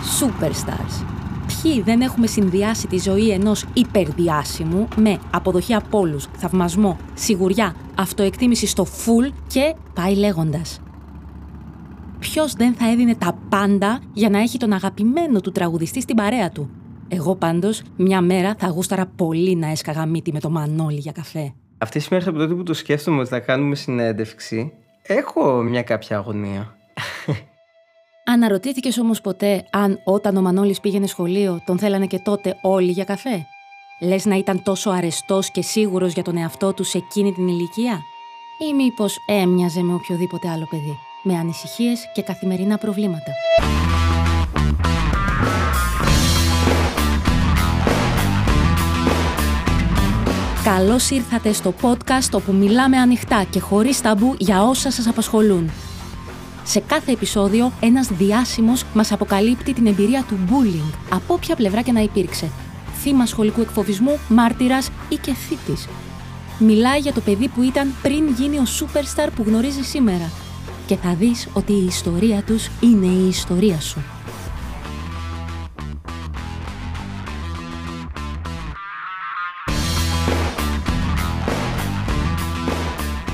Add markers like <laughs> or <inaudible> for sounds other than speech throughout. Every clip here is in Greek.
Superstars. Ποιοι δεν έχουμε συνδυάσει τη ζωή ενός υπερδιάσημου με αποδοχή από όλους, θαυμασμό, σιγουριά, αυτοεκτίμηση στο full και πάει λέγοντας. Ποιος δεν θα έδινε τα πάντα για να έχει τον αγαπημένο του τραγουδιστή στην παρέα του; Εγώ πάντως μια μέρα θα γούσταρα πολύ να έσκαγα μύτη με το Μανώλη για καφέ. Αυτέ τι μέρε από τότε που το σκέφτομαι ότι θα κάνουμε συνέντευξη, έχω μια κάποια αγωνία. Αναρωτήθηκες όμως ποτέ αν όταν ο Μανώλης πήγαινε σχολείο τον θέλανε και τότε όλοι για καφέ; Λες να ήταν τόσο αρεστός και σίγουρος για τον εαυτό του σε εκείνη την ηλικία; Ή μήπως έμοιαζε με οποιοδήποτε άλλο παιδί, με ανησυχίες και καθημερινά προβλήματα; Καλώς ήρθατε στο podcast όπου μιλάμε ανοιχτά και χωρίς ταμπού για όσα σας απασχολούν. Σε κάθε επεισόδιο, ένας διάσημος μας αποκαλύπτει την εμπειρία του bullying, από όποια πλευρά και να υπήρξε. Θύμα σχολικού εκφοβισμού, μάρτυρας ή και θήτης. Μιλάει για το παιδί που ήταν πριν γίνει ο superstar που γνωρίζει σήμερα. Και θα δεις ότι η ιστορία τους είναι η ιστορία σου.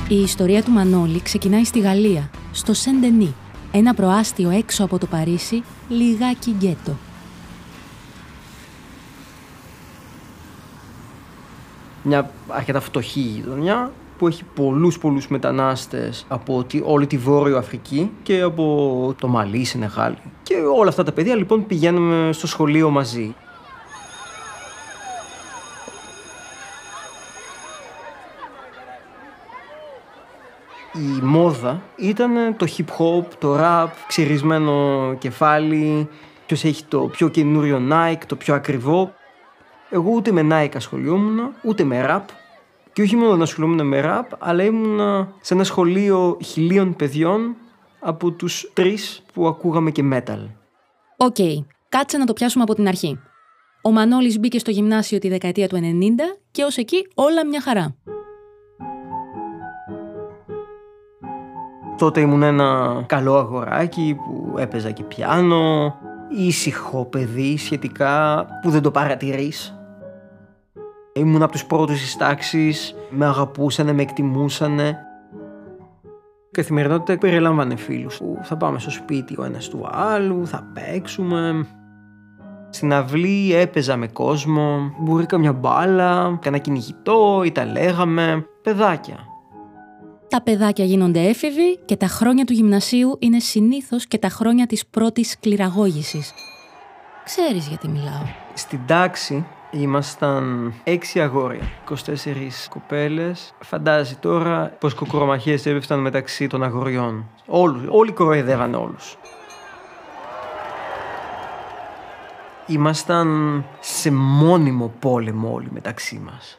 Η ιστορία του Μανώλη ξεκινάει στη Γαλλία, στο Σεντενί, ένα προάστιο έξω από το Παρίσι, λιγάκι γκέτο. Μια αρκετά φτωχή γειτονιά που έχει πολλούς πολλούς μετανάστες από τη, όλη τη Βόρειο Αφρική και από το Μαλί, Σενεγάλη. Και όλα αυτά τα παιδιά λοιπόν πηγαίνουμε στο σχολείο μαζί. Η μόδα ήταν το hip hop, το rap, ξυρισμένο κεφάλι, ποιος έχει το πιο καινούριο Nike, το πιο ακριβό. Εγώ ούτε με Nike ασχολιόμουν, ούτε με rap. Και όχι μόνο να ασχολούμουν με rap, αλλά ήμουν σε ένα σχολείο χιλίων παιδιών από τους τρεις που ακούγαμε και metal. OK, κάτσε να το πιάσουμε από την αρχή. Ο Μανώλης μπήκε στο γυμνάσιο τη δεκαετία του 90 και ως εκεί όλα μια χαρά. Τότε ήμουν ένα καλό αγοράκι που έπαιζα και πιάνο, ήσυχο παιδί σχετικά που δεν το παρατηρείς. Ήμουν από τους πρώτους της τάξης, με αγαπούσανε, με εκτιμούσανε. Η καθημερινότητα περιλάμβανε φίλους που θα πάμε στο σπίτι ο ένας του άλλου, θα παίξουμε. Στην αυλή έπαιζα με κόσμο, μπορεί καμιά μπάλα, κανένα κυνηγητό ή τα λέγαμε, παιδάκια. Τα παιδάκια γίνονται έφηβοι και τα χρόνια του γυμνασίου είναι συνήθως και τα χρόνια της πρώτης σκληραγώγησης. Ξέρεις γιατί μιλάω. Στην τάξη ήμασταν έξι αγόρια, 24 κοπέλες. Φαντάζει τώρα πως κοκορομαχίες έπεφταν μεταξύ των αγοριών. Όλους, όλοι κοροϊδεύαν όλους. Ήμασταν σε μόνιμο πόλεμο όλοι μεταξύ μας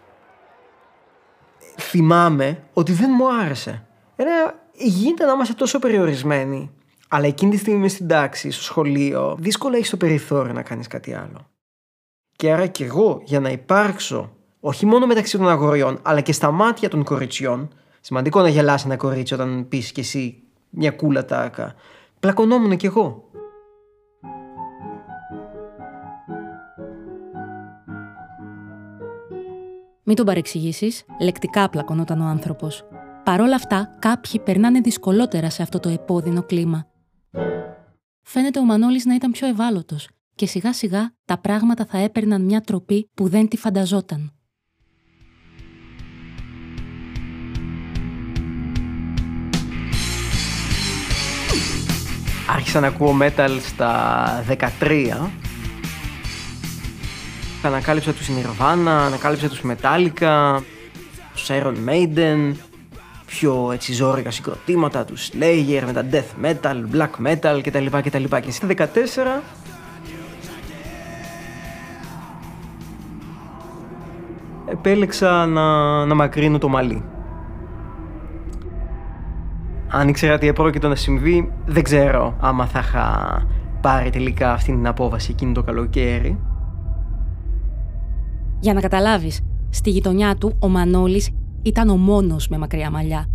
θυμάμαι ότι δεν μου άρεσε. Ένα, γίνεται να είμαστε τόσο περιορισμένοι. Αλλά εκείνη τη στιγμή στην τάξη, στο σχολείο, δύσκολα έχεις το περιθώριο να κάνεις κάτι άλλο. Και άρα και εγώ για να υπάρξω όχι μόνο μεταξύ των αγοριών, αλλά και στα μάτια των κοριτσιών. Σημαντικό να γελάσει ένα κορίτσι όταν πεις κι εσύ μια κούλα τάκα. Πλακωνόμουν κι εγώ. Μην τον παρεξηγήσεις, λεκτικά πλακωνόταν ο άνθρωπος. Παρ' όλα αυτά, κάποιοι περνάνε δυσκολότερα σε αυτό το επώδυνο κλίμα. Φαίνεται ο Μανώλης να ήταν πιο ευάλωτος και σιγά σιγά τα πράγματα θα έπαιρναν μια τροπή που δεν τη φανταζόταν. Άρχισα να ακούω metal στα 13 Ανακάλυψα τους Nirvana, ανακάλυψα τους Metallica, τους Iron Maiden, πιο έτσι ζόρικα συγκροτήματα, τους Slayer με τα Death Metal, Black Metal κτλ. κτλ. Και στα 14 επέλεξα να, να μακρύνω το μαλλί. Αν ήξερα τι επρόκειτο να συμβεί, δεν ξέρω άμα θα είχα πάρει τελικά αυτή την απόβαση εκείνο το καλοκαίρι. Για να καταλάβεις, στη γειτονιά του ο Μανώλης ήταν ο μόνος με μακριά μαλλιά.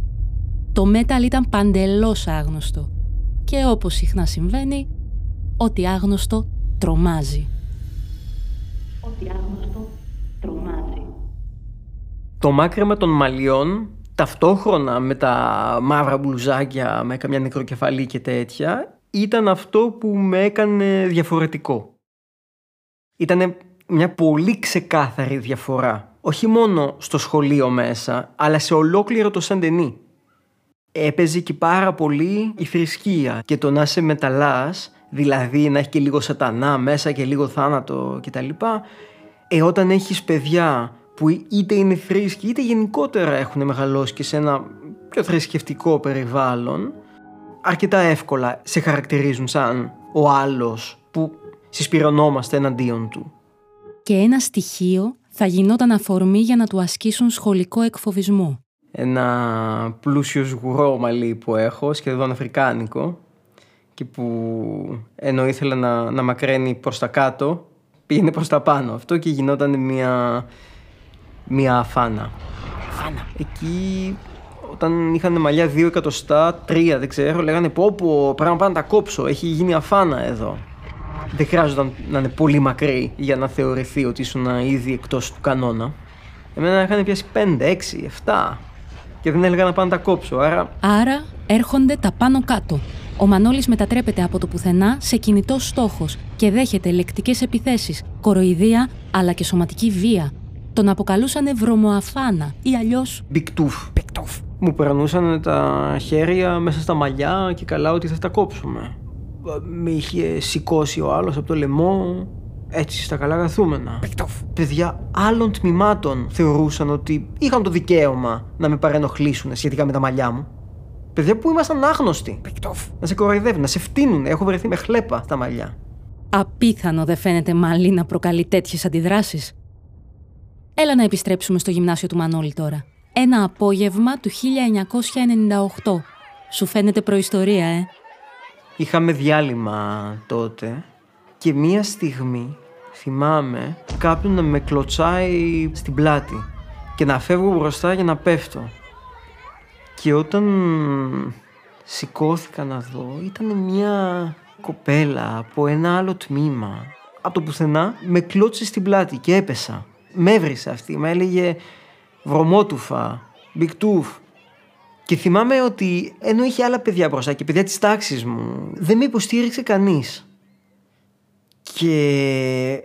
Το μέταλ ήταν παντελώς άγνωστο. Και όπως συχνά συμβαίνει, ό,τι άγνωστο τρομάζει. Ό,τι άγνωστο τρομάζει. Το μάκρυμα των μαλλιών ταυτόχρονα με τα μαύρα μπλουζάκια με καμιά νεκροκεφαλή και τέτοια ήταν αυτό που με έκανε διαφορετικό. Ήταν μια πολύ ξεκάθαρη διαφορά. Όχι μόνο στο σχολείο μέσα, αλλά σε ολόκληρο το Σαντενί. Έπαιζε και πάρα πολύ η θρησκεία και το να είσαι μεταλλάς, δηλαδή να έχει και λίγο σατανά μέσα και λίγο θάνατο κτλ. Ε, όταν έχεις παιδιά που είτε είναι θρήσκοι είτε γενικότερα έχουν μεγαλώσει και σε ένα πιο θρησκευτικό περιβάλλον, αρκετά εύκολα σε χαρακτηρίζουν σαν ο άλλος που συσπηρωνόμαστε εναντίον του. Και ένα στοιχείο θα γινόταν αφορμή για να του ασκήσουν σχολικό εκφοβισμό. Ένα πλούσιος σγουρό μαλλί που έχω, σχεδόν αφρικάνικο και που ενώ ήθελα να, να μακραίνει προς τα κάτω, πήγαινε προς τα πάνω. Αυτό και γινόταν μια, μια αφάνα. Αφάνα. Εκεί όταν είχαν μαλλιά δύο εκατοστά, τρία δεν ξέρω, λέγανε πω πω πρέπει να πάω να τα κόψω, έχει γίνει αφάνα εδώ. Δεν χρειάζονταν να είναι πολύ μακρύ για να θεωρηθεί ότι ήσουν ήδη εκτός του κανόνα. Εμένα είχαν πιάσει 5, 6, 7 και δεν έλεγα να πάω να τα κόψω, άρα... Άρα έρχονται τα πάνω κάτω. Ο Μανώλης μετατρέπεται από το πουθενά σε κινητός στόχος και δέχεται λεκτικές επιθέσεις, κοροϊδία αλλά και σωματική βία. Τον αποκαλούσαν βρωμοαφάνα ή αλλιώς... Μπικτούφ. Μου περνούσαν τα χέρια μέσα στα μαλλιά και καλά ότι θα τα κόψουμε. Με είχε σηκώσει ο άλλος από το λαιμό, έτσι στα καλά καθούμενα. Παιδιά άλλων τμήματων θεωρούσαν ότι είχαν το δικαίωμα να με παρενοχλήσουν σχετικά με τα μαλλιά μου. Παιδιά που ήμασταν άγνωστοι. Να σε κοροϊδεύουν, να σε φτύνουν. Έχω βρεθεί με χλέπα στα μαλλιά. Απίθανο δεν φαίνεται μαλλί να προκαλεί τέτοιες αντιδράσεις. Έλα να επιστρέψουμε στο γυμνάσιο του Μανώλη τώρα. Ένα απόγευμα του 1998. Σου φαίνεται προϊστορία, ε; Είχαμε διάλειμμα τότε και μία στιγμή θυμάμαι κάποιον να με κλωτσάει στην πλάτη και να φεύγω μπροστά για να πέφτω. Και όταν σηκώθηκα να δω ήταν μια κοπέλα από ένα άλλο τμήμα. Από το πουθενά με κλώτσε στην πλάτη και έπεσα. Με έβρισε αυτή, με έλεγε βρωμότουφα, μπικτούφ. Και θυμάμαι ότι ενώ είχε άλλα παιδιά μπροστά και παιδιά της τάξης μου, δεν με υποστήριξε κανείς. Και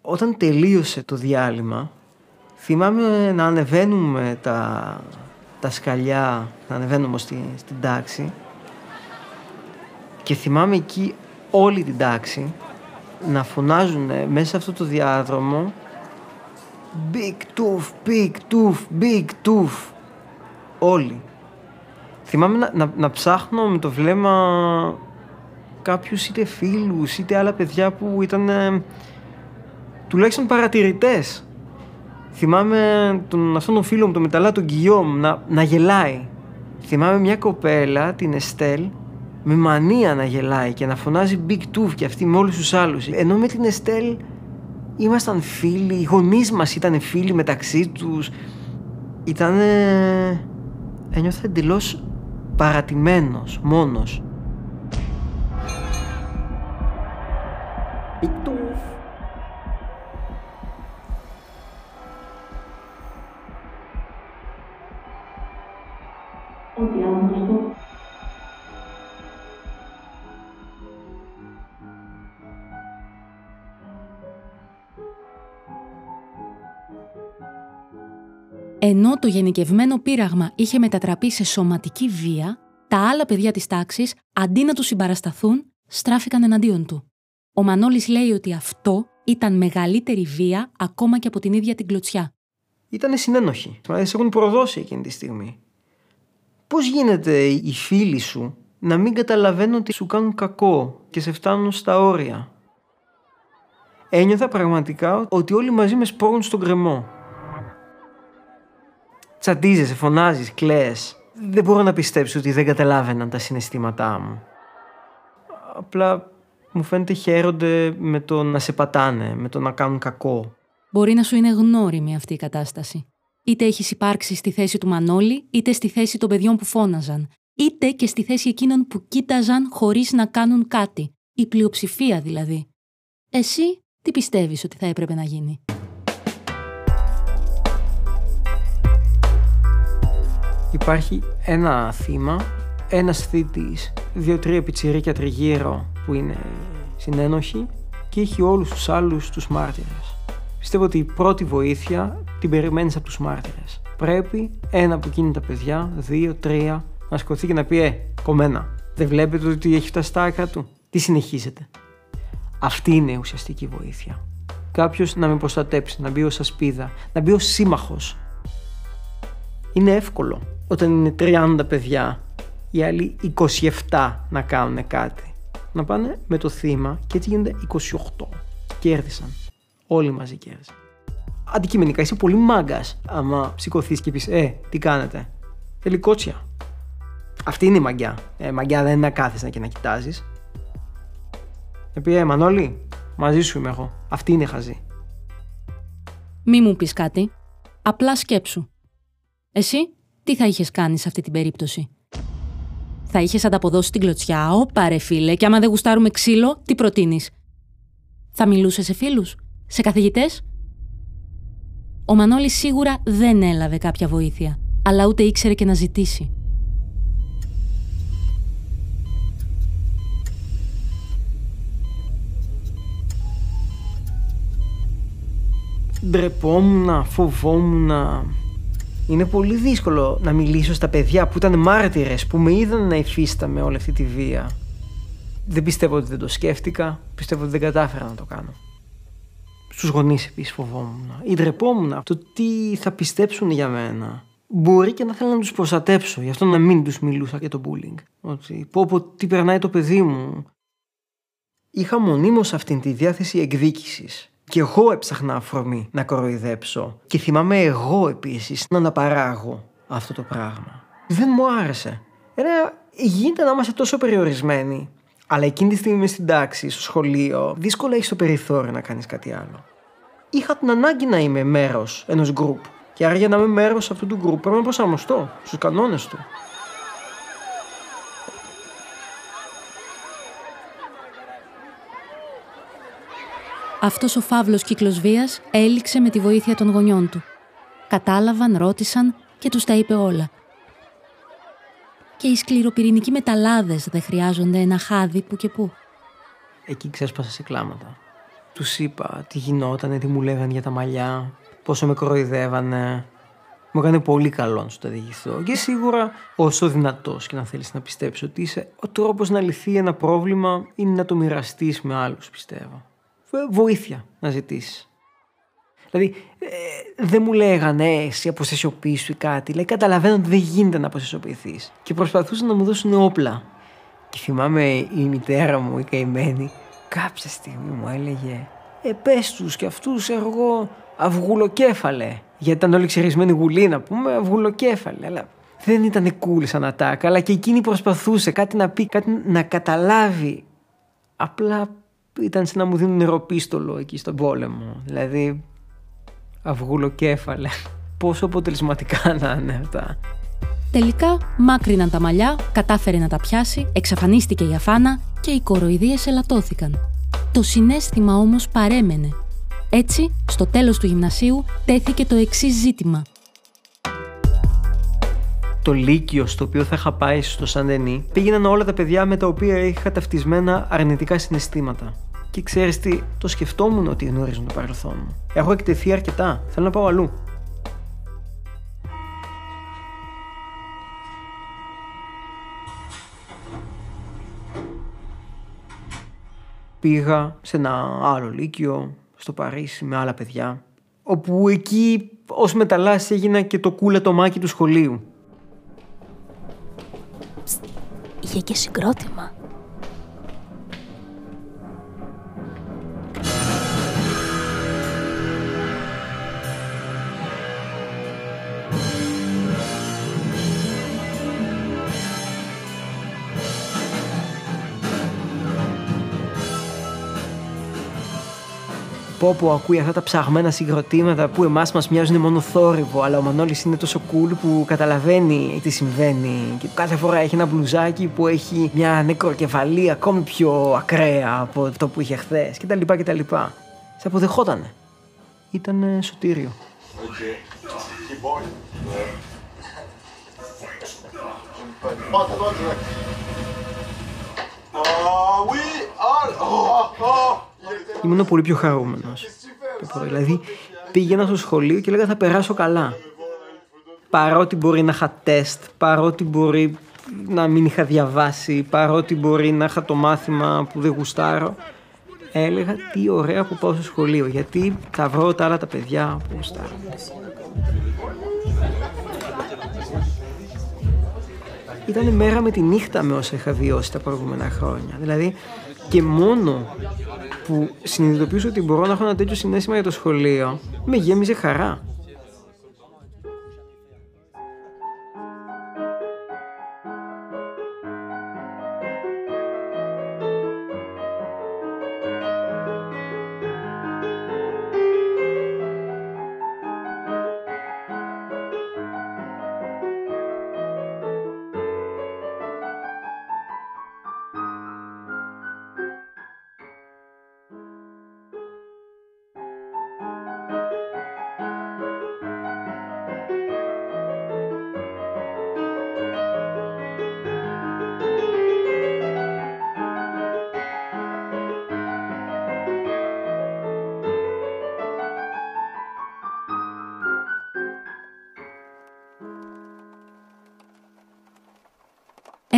όταν τελείωσε το διάλειμμα, θυμάμαι να ανεβαίνουμε τα, τα σκαλιά, να ανεβαίνουμε στη, στην τάξη και θυμάμαι εκεί όλη την τάξη να φωνάζουν μέσα σε αυτό το διάδρομο Big tooth, big tooth, big tooth. Όλοι. Θυμάμαι να, να, να ψάχνω με το βλέμμα κάποιους είτε φίλους είτε άλλα παιδιά που ήταν ε, τουλάχιστον παρατηρητές. Θυμάμαι τον, αυτόν τον φίλο μου, τον Μεταλλά, τον Γκιόμ, να, να γελάει. Θυμάμαι μια κοπέλα, την Εστέλ, με μανία να γελάει και να φωνάζει Big Tooth και αυτή με όλους τους άλλους. Ενώ με την Εστέλ ήμασταν φίλοι, οι γονείς μας ήταν φίλοι μεταξύ τους. Ήταν... ένιωθα εντελώς παρατημένος, μόνος. Ενώ το γενικευμένο πείραγμα είχε μετατραπεί σε σωματική βία, τα άλλα παιδιά της τάξης, αντί να τους συμπαρασταθούν, στράφηκαν εναντίον του. Ο Μανώλης λέει ότι αυτό ήταν μεγαλύτερη βία ακόμα και από την ίδια την κλωτσιά. Ήταν συνένοχοι. Δηλαδή, σε έχουν προδώσει εκείνη τη στιγμή. Πώς γίνεται οι φίλοι σου να μην καταλαβαίνουν ότι σου κάνουν κακό και σε φτάνουν στα όρια; Ένιωθα πραγματικά ότι όλοι μαζί με σπρώχνουν στον κρεμό. Τσαντίζεσαι, φωνάζεις, κλαίες. Δεν μπορώ να πιστέψω ότι δεν καταλάβαιναν τα συναισθήματά μου. Απλά μου φαίνεται χαίρονται με το να σε πατάνε, με το να κάνουν κακό. Μπορεί να σου είναι γνώριμη αυτή η κατάσταση. Είτε έχεις υπάρξει στη θέση του Μανώλη, είτε στη θέση των παιδιών που φώναζαν, είτε και στη θέση εκείνων που κοίταζαν χωρίς να κάνουν κάτι. Η πλειοψηφία δηλαδή. Εσύ τι πιστεύεις ότι θα έπρεπε να γίνει; Υπάρχει ένα θύμα, ένας θήτης, δύο-τρία πιτσιρίκια τριγύρω που είναι συνένοχοι και έχει όλους τους άλλους τους μάρτυρες. Πιστεύω ότι η πρώτη βοήθεια την περιμένεις από τους μάρτυρες. Πρέπει ένα από εκείνη τα παιδιά, δύο, τρία, να σκοθεί και να πει «Ε, κομμένα, δεν βλέπετε ότι έχει φτάσει στα άκρα του; Τι συνεχίζετε». Αυτή είναι η ουσιαστική βοήθεια. Κάποιος να με προστατέψει, να μπει ως ασπίδα, να μπει ως σύμμαχος. Είναι εύκολο όταν είναι 30 παιδιά, οι άλλοι 27 να κάνουν κάτι. Να πάνε με το θύμα και έτσι γίνονται 28. Κέρδισαν. Όλοι μαζί κέρδισαν. Αντικειμενικά είσαι πολύ μάγκας άμα σηκωθείς και πεις: Ε, τι κάνετε; Θέλει κότσια. Αυτή είναι η μαγιά. Ε, μαγιά δεν είναι να κάθεσαι και να κοιτάζεις. Να πει: Ε, Μανώλη, μαζί σου είμαι εγώ. Αυτή είναι χαζή. Μη μου πεις κάτι. Απλά σκέψου. Εσύ τι θα είχες κάνει σε αυτή την περίπτωση; Θα είχες ανταποδώσει την κλωτσιά, όπα ρε φίλε, και άμα δεν γουστάρουμε ξύλο, τι προτείνεις; Θα μιλούσε σε φίλους, σε καθηγητές; Ο Μανώλης σίγουρα δεν έλαβε κάποια βοήθεια, αλλά ούτε ήξερε και να ζητήσει. Ντρεπόμουν, φοβόμουν. Είναι πολύ δύσκολο να μιλήσω στα παιδιά που ήταν μάρτυρες, που με είδαν να υφίσταμαι όλη αυτή τη βία. Δεν πιστεύω ότι δεν το σκέφτηκα, πιστεύω ότι δεν κατάφερα να το κάνω. Στους γονείς επίσης φοβόμουν ή ντρεπόμουν το τι θα πιστέψουν για μένα. Μπορεί και να θέλω να τους προστατέψω, γι' αυτό να μην τους μιλούσα για το bullying. Ότι πω πω τι περνάει το παιδί μου. Είχα μονίμως αυτήν τη διάθεση εκδίκησης και εγώ έψαχνα αφορμή να κοροϊδέψω. Και θυμάμαι εγώ επίσης να αναπαράγω αυτό το πράγμα. Δεν μου άρεσε. Ένα, γίνεται να είμαστε τόσο περιορισμένοι. Αλλά εκείνη τη στιγμή στην τάξη, στο σχολείο, δύσκολα έχεις το περιθώριο να κάνεις κάτι άλλο. Είχα την ανάγκη να είμαι μέρος ενός γκρουπ. Και άρα για να είμαι μέρος αυτού του γκρουπ πρέπει να προσαρμοστώ στους κανόνες του. Αυτός ο φαύλος κύκλος βίας έληξε με τη βοήθεια των γονιών του. Κατάλαβαν, ρώτησαν και τους τα είπε όλα. Και οι σκληροπυρηνικοί μεταλλάδες δεν χρειάζονται ένα χάδι που και που. Εκεί ξέσπασα σε κλάματα. Τους είπα τι γινότανε, τι μου λέγανε για τα μαλλιά, πόσο με κοροϊδεύανε. Μου έκανε πολύ καλό να σου το διηγηθώ. Και σίγουρα, όσο δυνατός και να θέλεις να πιστέψεις ότι είσαι, ο τρόπος να λυθεί ένα πρόβλημα είναι να το μοιραστείς με άλλους, πιστεύω βοήθεια να ζητήσεις. Δηλαδή, ε, δεν μου λέγανε ε, εσύ αποστασιοποιήσου ή κάτι. Λέει, καταλαβαίνω ότι δεν γίνεται να αποστασιοποιηθείς. Και προσπαθούσαν να μου δώσουν όπλα. Και θυμάμαι η μητέρα μου, η καημένη, κάποια στιγμή μου έλεγε Ε, πες τους και αυτούς εγώ αυγουλοκέφαλε. Γιατί ήταν όλοι ξερισμένοι γουλή να πούμε, αυγουλοκέφαλε. Αλλά δεν ήταν cool σαν ατάκα, αλλά και εκείνη προσπαθούσε κάτι να πει, κάτι να καταλάβει. Απλά ήταν σαν να μου δίνουν νεροπίστολο εκεί στον πόλεμο. Δηλαδή, αυγουλοκέφαλε. <laughs> Πόσο αποτελεσματικά <laughs> να είναι αυτά. Τελικά μάκρυναν τα μαλλιά, κατάφερε να τα πιάσει, εξαφανίστηκε η αφάνα και οι κοροϊδίες ελαττώθηκαν. Το συνέστημα όμως παρέμενε. Έτσι, στο τέλος του γυμνασίου τέθηκε το εξής ζήτημα. Το λύκειο στο οποίο θα είχα πάει στο Σαντενί πήγαιναν όλα τα παιδιά με τα οποία είχα ταυτισμένα αρνητικά συναισθήματα. Και ξέρεις τι, το σκεφτόμουν ότι γνωρίζουν το παρελθόν μου. Έχω εκτεθεί αρκετά. Θέλω να πάω αλλού. Πήγα σε ένα άλλο λύκειο, στο Παρίσι, με άλλα παιδιά, όπου εκεί ως μεταλλάσσι έγινα και το κούλα το μάκι του σχολείου. Είχε και συγκρότημα. Πω που ακούει αυτά τα ψαγμένα συγκροτήματα που εμάς μας μοιάζουν μόνο θόρυβο αλλά ο Μανώλης είναι τόσο cool που καταλαβαίνει τι συμβαίνει και κάθε φορά έχει ένα μπλουζάκι που έχει μια νεκροκεφαλή ακόμη πιο ακραία από το που είχε χθες κτλ. κτλ. Σε αποδεχότανε. Ήταν σωτήριο. <laughs> Ήμουν πολύ πιο χαρούμενος. Δηλαδή πήγαινα στο σχολείο και λέγα θα περάσω καλά. Παρότι μπορεί να είχα τεστ, παρότι μπορεί να μην είχα διαβάσει, παρότι μπορεί να είχα το μάθημα που δεν γουστάρω, έλεγα τι ωραία που πάω στο σχολείο, γιατί θα βρω τα άλλα τα παιδιά που γουστάρω. Ήταν μέρα με τη νύχτα με όσα είχα βιώσει τα προηγούμενα χρόνια. Δηλαδή και μόνο που συνειδητοποιήσω ότι μπορώ να έχω ένα τέτοιο συνέστημα για το σχολείο, με γέμιζε χαρά.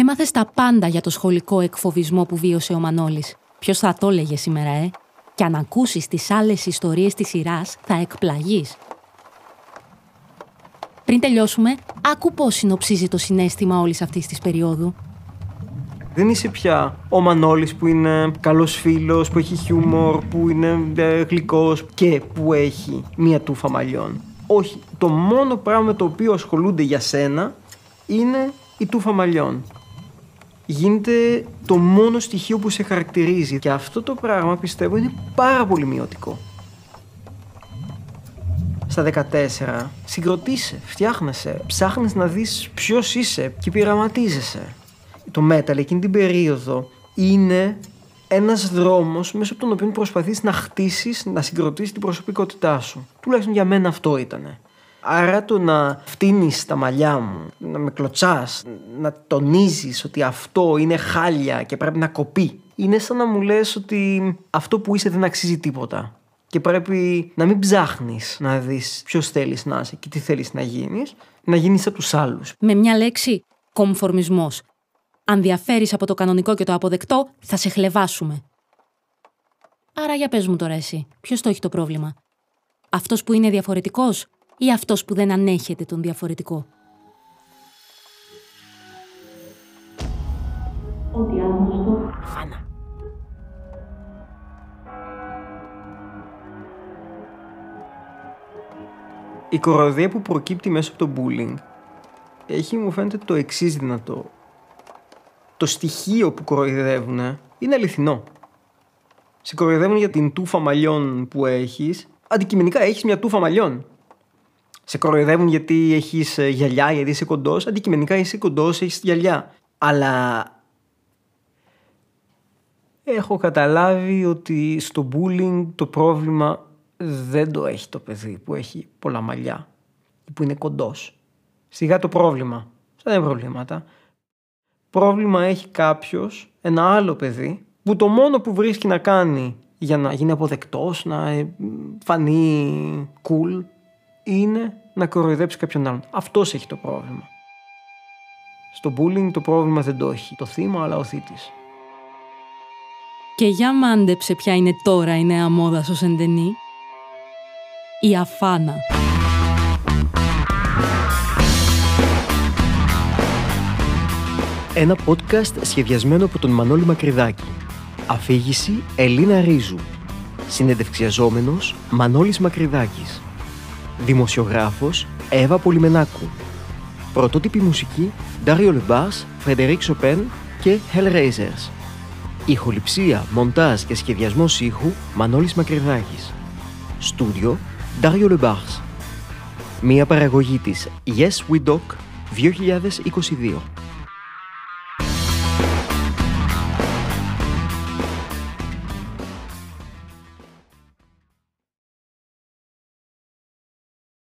Έμαθες τα πάντα για το σχολικό εκφοβισμό που βίωσε ο Μανώλης. Ποιος θα το έλεγε σήμερα, ε; Και αν ακούσεις τις άλλες ιστορίες της σειράς, θα εκπλαγείς. Πριν τελειώσουμε, άκου πώς συνοψίζει το συνέστημα όλης αυτής της περίοδου. Δεν είσαι πια ο Μανώλης που είναι καλός φίλος, που έχει χιούμορ, που είναι ε, γλυκός και που έχει μία τούφα μαλλιών. Όχι, το μόνο πράγμα με το οποίο ασχολούνται για σένα είναι η τούφα μαλλιών γίνεται το μόνο στοιχείο που σε χαρακτηρίζει. Και αυτό το πράγμα πιστεύω είναι πάρα πολύ μειωτικό. Στα 14 συγκροτήσε, φτιάχνεσαι, ψάχνεις να δεις ποιος είσαι και πειραματίζεσαι. Το metal εκείνη την περίοδο είναι ένας δρόμος μέσω από τον οποίο προσπαθείς να χτίσεις, να συγκροτήσεις την προσωπικότητά σου. Τουλάχιστον για μένα αυτό ήτανε. Άρα το να φτύνεις τα μαλλιά μου, να με κλωτσάς, να τονίζεις ότι αυτό είναι χάλια και πρέπει να κοπεί. Είναι σαν να μου λες ότι αυτό που είσαι δεν αξίζει τίποτα. Και πρέπει να μην ψάχνεις να δεις ποιος θέλεις να είσαι και τι θέλεις να γίνεις, να γίνεις από τους άλλους. Με μια λέξη, κομφορμισμός. Αν διαφέρεις από το κανονικό και το αποδεκτό, θα σε χλεβάσουμε. Άρα για πες μου τώρα εσύ, ποιος το έχει το πρόβλημα; Αυτός που είναι διαφορετικός; Ή αυτός που δεν ανέχεται τον διαφορετικό; Ό,τι άγνωστο. Φάνα. Η κοροδία που προκύπτει μέσα από το bullying έχει μου φαίνεται το εξής δυνατό. Το στοιχείο που κοροϊδεύουν είναι αληθινό. Σε κοροϊδεύουν για την τούφα μαλλιών που έχεις. Αντικειμενικά έχεις μια τούφα μαλλιών σε κοροϊδεύουν γιατί έχεις ε, γυαλιά, γιατί είσαι κοντός. Αντικειμενικά είσαι κοντός, έχεις γυαλιά. Αλλά έχω καταλάβει ότι στο bullying το πρόβλημα δεν το έχει το παιδί που έχει πολλά μαλλιά που είναι κοντός. Σιγά το πρόβλημα. δεν είναι προβλήματα. Πρόβλημα έχει κάποιος, ένα άλλο παιδί, που το μόνο που βρίσκει να κάνει για να γίνει αποδεκτός, να ε, φανεί cool, είναι να κοροϊδέψει κάποιον άλλον. Αυτός έχει το πρόβλημα. Στο bullying το πρόβλημα δεν το έχει το θύμα, αλλά ο θήτης. Και για μάντεψε ποια είναι τώρα η νέα μόδα στο Σεντενή. Η αφάνα. Ένα podcast σχεδιασμένο από τον Μανώλη Μακρυδάκη. Αφήγηση Ελίνα Ρίζου. Συνεντευξιαζόμενος Μανώλης Μακρυδάκης. Δημοσιογράφος Εύα Πολυμενάκου. Πρωτότυπη μουσική Dario Lebas, Φρεντερίκ Σοπέν και Hellraisers. Ηχοληψία, μοντάζ και σχεδιασμός ήχου Μανώλης Μακρυδάκης. Στούντιο Dario Le Μία παραγωγή της Yes We Doc 2022.